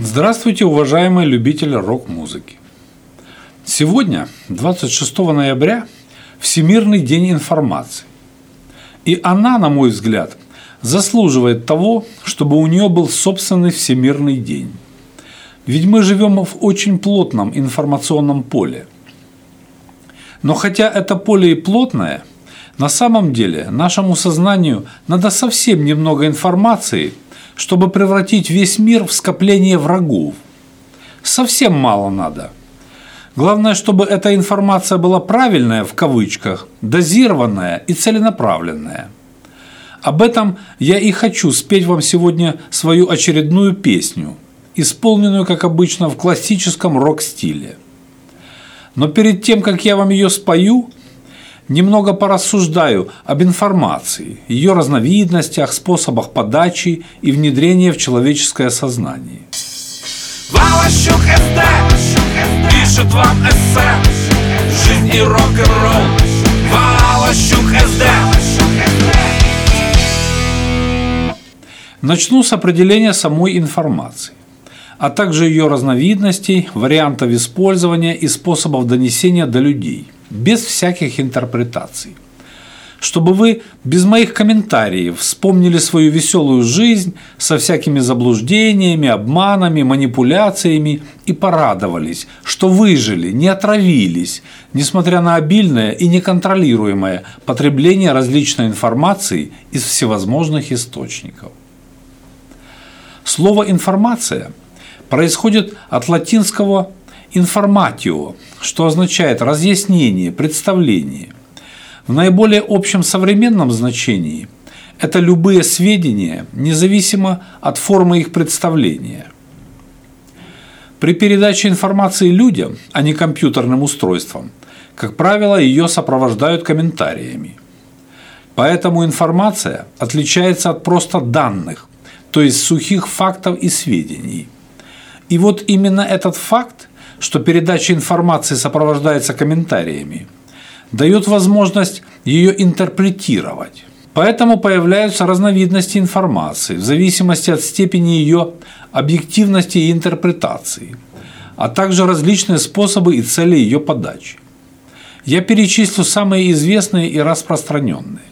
Здравствуйте, уважаемые любители рок-музыки. Сегодня, 26 ноября, Всемирный день информации. И она, на мой взгляд, заслуживает того, чтобы у нее был собственный Всемирный день. Ведь мы живем в очень плотном информационном поле. Но хотя это поле и плотное, на самом деле нашему сознанию надо совсем немного информации – чтобы превратить весь мир в скопление врагов. Совсем мало надо. Главное, чтобы эта информация была правильная в кавычках, дозированная и целенаправленная. Об этом я и хочу спеть вам сегодня свою очередную песню, исполненную, как обычно, в классическом рок-стиле. Но перед тем, как я вам ее спою, немного порассуждаю об информации, ее разновидностях, способах подачи и внедрения в человеческое сознание. Валащук СД пишет вам эссе. Жизнь и рок-н-ролл. Валащук СД Начну с определения самой информации а также ее разновидностей, вариантов использования и способов донесения до людей, без всяких интерпретаций. Чтобы вы без моих комментариев вспомнили свою веселую жизнь со всякими заблуждениями, обманами, манипуляциями и порадовались, что выжили, не отравились, несмотря на обильное и неконтролируемое потребление различной информации из всевозможных источников. Слово «информация» происходит от латинского «informatio», что означает разъяснение, представление. В наиболее общем современном значении это любые сведения, независимо от формы их представления. При передаче информации людям, а не компьютерным устройствам, как правило, ее сопровождают комментариями. Поэтому информация отличается от просто данных, то есть сухих фактов и сведений – и вот именно этот факт, что передача информации сопровождается комментариями, дает возможность ее интерпретировать. Поэтому появляются разновидности информации в зависимости от степени ее объективности и интерпретации, а также различные способы и цели ее подачи. Я перечислю самые известные и распространенные.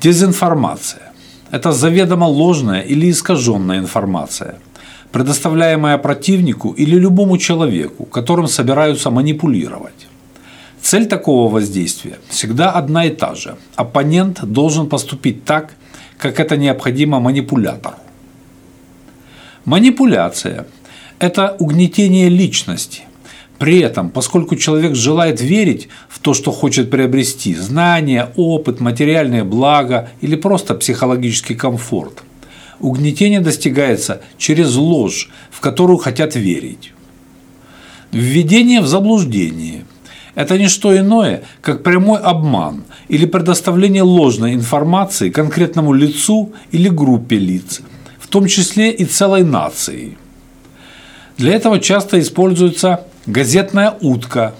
Дезинформация – это заведомо ложная или искаженная информация – предоставляемая противнику или любому человеку, которым собираются манипулировать. Цель такого воздействия всегда одна и та же. Оппонент должен поступить так, как это необходимо манипулятору. Манипуляция – это угнетение личности. При этом, поскольку человек желает верить в то, что хочет приобрести – знания, опыт, материальные блага или просто психологический комфорт – Угнетение достигается через ложь, в которую хотят верить. Введение в заблуждение – это не что иное, как прямой обман или предоставление ложной информации конкретному лицу или группе лиц, в том числе и целой нации. Для этого часто используется газетная утка,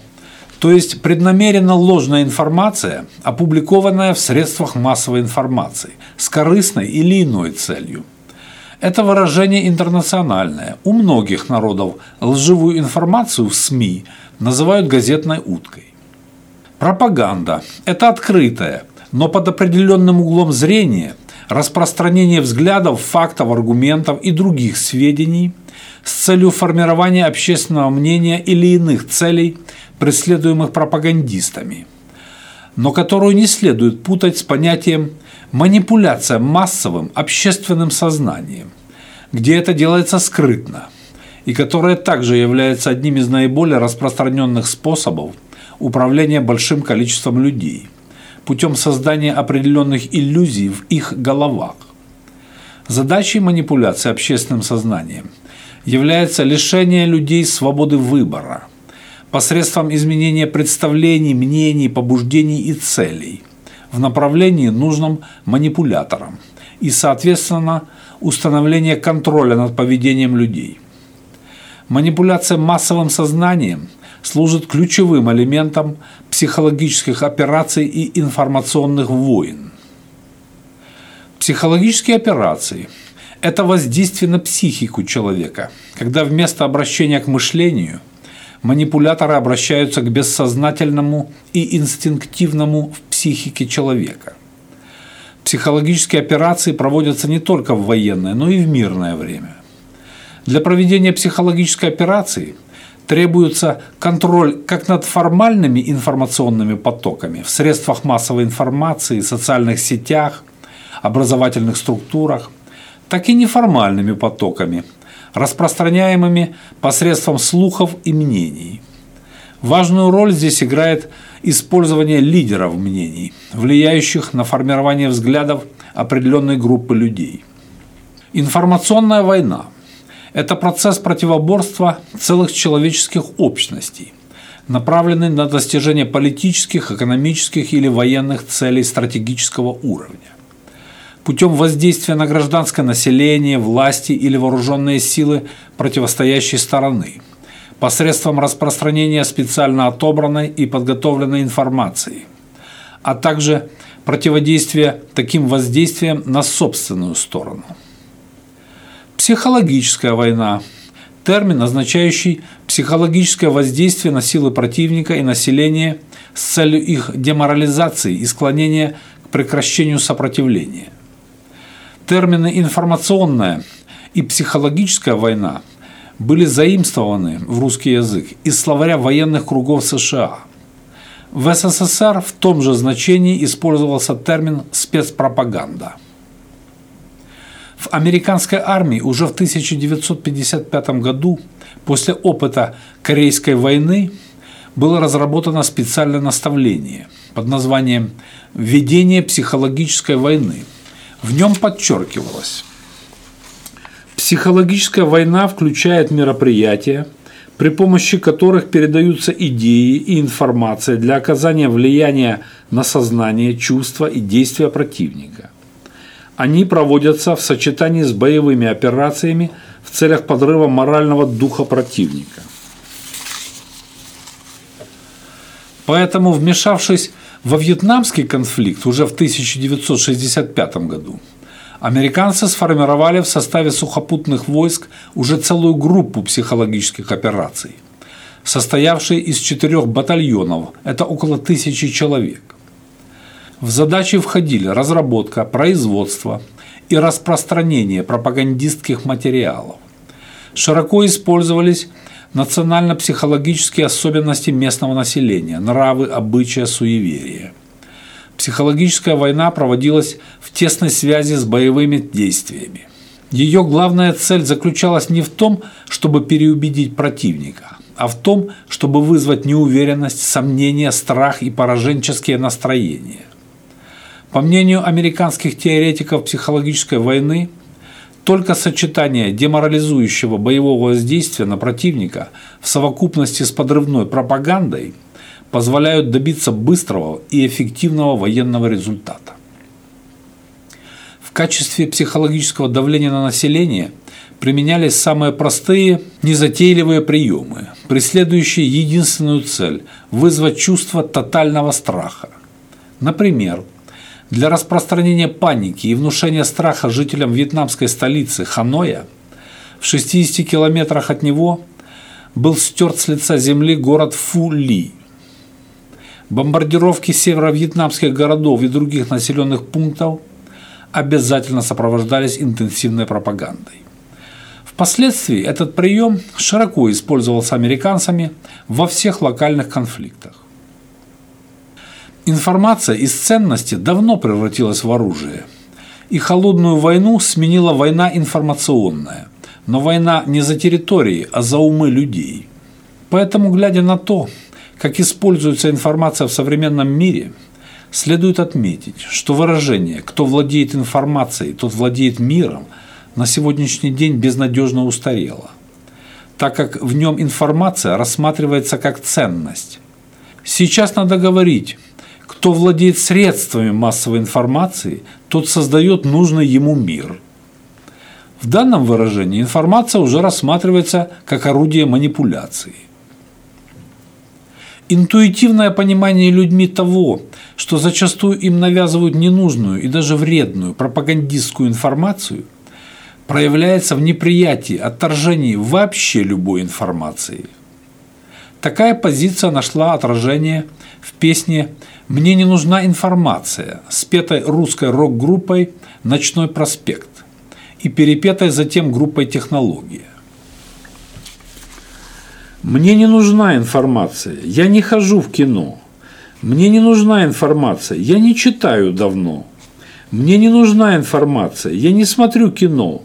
то есть преднамеренно ложная информация, опубликованная в средствах массовой информации с корыстной или иной целью. Это выражение интернациональное. У многих народов лживую информацию в СМИ называют газетной уткой. Пропаганда – это открытое, но под определенным углом зрения распространение взглядов, фактов, аргументов и других сведений с целью формирования общественного мнения или иных целей, преследуемых пропагандистами, но которую не следует путать с понятием манипуляция массовым общественным сознанием, где это делается скрытно, и которая также является одним из наиболее распространенных способов управления большим количеством людей путем создания определенных иллюзий в их головах. Задачей манипуляции общественным сознанием является лишение людей свободы выбора посредством изменения представлений, мнений, побуждений и целей – в направлении, нужном манипуляторам и, соответственно, установление контроля над поведением людей. Манипуляция массовым сознанием служит ключевым элементом психологических операций и информационных войн. Психологические операции Это воздействие на психику человека, когда вместо обращения к мышлению манипуляторы обращаются к бессознательному и инстинктивному в психике человека. Психологические операции проводятся не только в военное, но и в мирное время. Для проведения психологической операции требуется контроль как над формальными информационными потоками в средствах массовой информации, социальных сетях, образовательных структурах, так и неформальными потоками, распространяемыми посредством слухов и мнений. Важную роль здесь играет использование лидеров мнений, влияющих на формирование взглядов определенной группы людей. Информационная война – это процесс противоборства целых человеческих общностей, направленный на достижение политических, экономических или военных целей стратегического уровня. Путем воздействия на гражданское население, власти или вооруженные силы противостоящей стороны – посредством распространения специально отобранной и подготовленной информации, а также противодействия таким воздействиям на собственную сторону. Психологическая война – термин, означающий психологическое воздействие на силы противника и населения с целью их деморализации и склонения к прекращению сопротивления. Термины «информационная» и «психологическая война» были заимствованы в русский язык из словаря военных кругов США. В СССР в том же значении использовался термин «спецпропаганда». В американской армии уже в 1955 году, после опыта Корейской войны, было разработано специальное наставление под названием «Введение психологической войны». В нем подчеркивалось, Психологическая война включает мероприятия, при помощи которых передаются идеи и информация для оказания влияния на сознание, чувства и действия противника. Они проводятся в сочетании с боевыми операциями в целях подрыва морального духа противника. Поэтому, вмешавшись во вьетнамский конфликт уже в 1965 году, Американцы сформировали в составе сухопутных войск уже целую группу психологических операций, состоявшие из четырех батальонов, это около тысячи человек. В задачи входили разработка, производство и распространение пропагандистских материалов. Широко использовались национально-психологические особенности местного населения, нравы, обычаи, суеверия – Психологическая война проводилась в тесной связи с боевыми действиями. Ее главная цель заключалась не в том, чтобы переубедить противника, а в том, чтобы вызвать неуверенность, сомнения, страх и пораженческие настроения. По мнению американских теоретиков психологической войны, только сочетание деморализующего боевого воздействия на противника в совокупности с подрывной пропагандой – позволяют добиться быстрого и эффективного военного результата. В качестве психологического давления на население применялись самые простые, незатейливые приемы, преследующие единственную цель – вызвать чувство тотального страха. Например, для распространения паники и внушения страха жителям вьетнамской столицы Ханоя в 60 километрах от него был стерт с лица земли город Фу-Ли – Бомбардировки северо-вьетнамских городов и других населенных пунктов обязательно сопровождались интенсивной пропагандой. Впоследствии этот прием широко использовался американцами во всех локальных конфликтах. Информация из ценности давно превратилась в оружие, и холодную войну сменила война информационная, но война не за территории, а за умы людей. Поэтому, глядя на то, как используется информация в современном мире, следует отметить, что выражение «кто владеет информацией, тот владеет миром» на сегодняшний день безнадежно устарело, так как в нем информация рассматривается как ценность. Сейчас надо говорить, кто владеет средствами массовой информации, тот создает нужный ему мир. В данном выражении информация уже рассматривается как орудие манипуляции. Интуитивное понимание людьми того, что зачастую им навязывают ненужную и даже вредную пропагандистскую информацию, проявляется в неприятии, отторжении вообще любой информации. Такая позиция нашла отражение в песне «Мне не нужна информация», спетой русской рок-группой «Ночной проспект» и перепетой затем группой «Технология». Мне не нужна информация, я не хожу в кино. Мне не нужна информация, я не читаю давно. Мне не нужна информация, я не смотрю кино.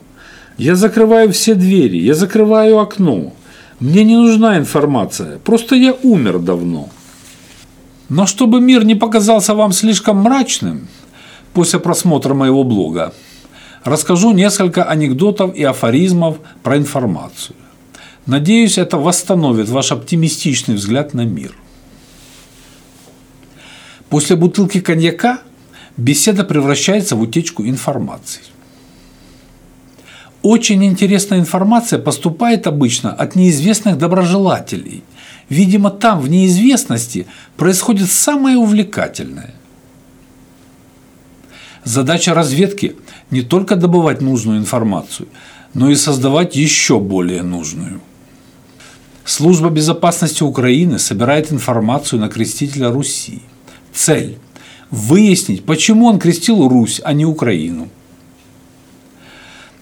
Я закрываю все двери, я закрываю окно. Мне не нужна информация, просто я умер давно. Но чтобы мир не показался вам слишком мрачным после просмотра моего блога, расскажу несколько анекдотов и афоризмов про информацию. Надеюсь, это восстановит ваш оптимистичный взгляд на мир. После бутылки коньяка беседа превращается в утечку информации. Очень интересная информация поступает обычно от неизвестных доброжелателей. Видимо, там, в неизвестности, происходит самое увлекательное. Задача разведки – не только добывать нужную информацию, но и создавать еще более нужную – Служба безопасности Украины собирает информацию на крестителя Руси. Цель – выяснить, почему он крестил Русь, а не Украину.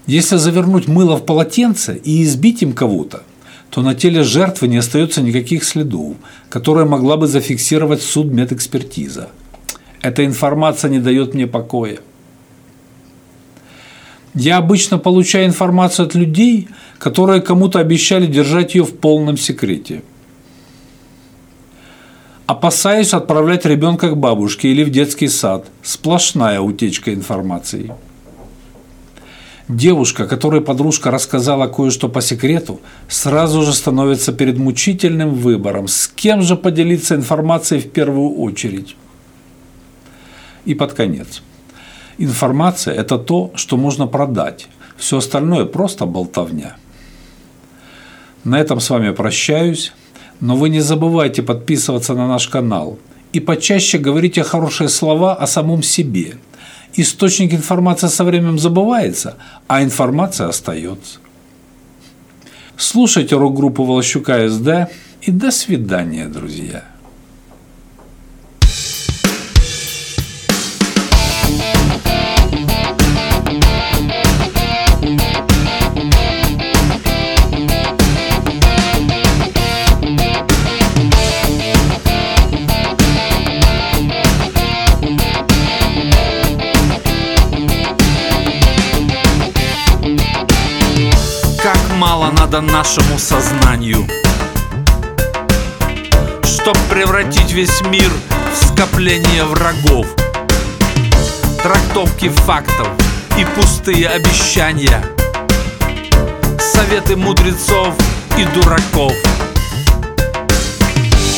Если завернуть мыло в полотенце и избить им кого-то, то на теле жертвы не остается никаких следов, которые могла бы зафиксировать суд медэкспертиза. Эта информация не дает мне покоя. Я обычно получаю информацию от людей, которые кому-то обещали держать ее в полном секрете. Опасаюсь отправлять ребенка к бабушке или в детский сад. Сплошная утечка информации. Девушка, которой подружка рассказала кое-что по секрету, сразу же становится перед мучительным выбором, с кем же поделиться информацией в первую очередь. И под конец – Информация – это то, что можно продать. Все остальное – просто болтовня. На этом с вами прощаюсь, но вы не забывайте подписываться на наш канал и почаще говорите хорошие слова о самом себе. Источник информации со временем забывается, а информация остается. Слушайте рок-группу Волощука СД и до свидания, друзья. Надо нашему сознанию. Чтоб превратить весь мир в скопление врагов Трактовки фактов и пустые обещания Советы мудрецов и дураков.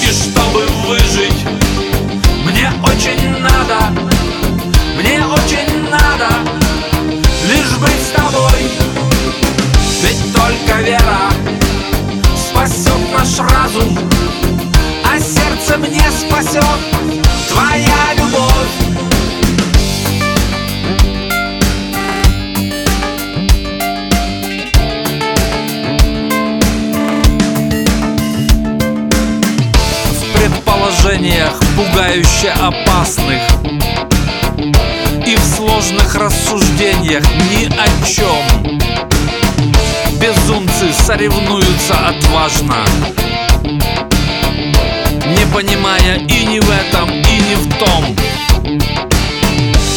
И чтобы выжить, мне очень надо Мне очень надо лишь быть с тобой ведь только вера спасет наш разум А сердце мне спасет твоя любовь. В предположениях пугающе опасных И в сложных рассуждениях ни о чем безумцы соревнуются отважно Не понимая и не в этом, и не в том.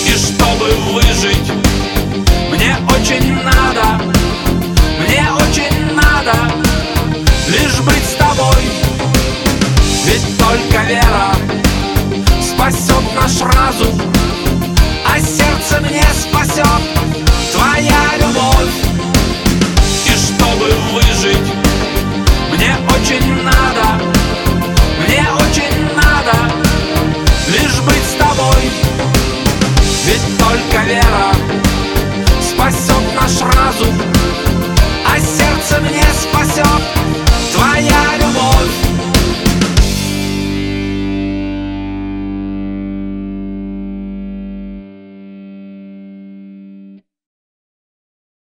И чтобы выжить, мне очень надо Мне очень надо лишь быть с тобой. Ведь только вера спасет наш разум А сердце мне спасет.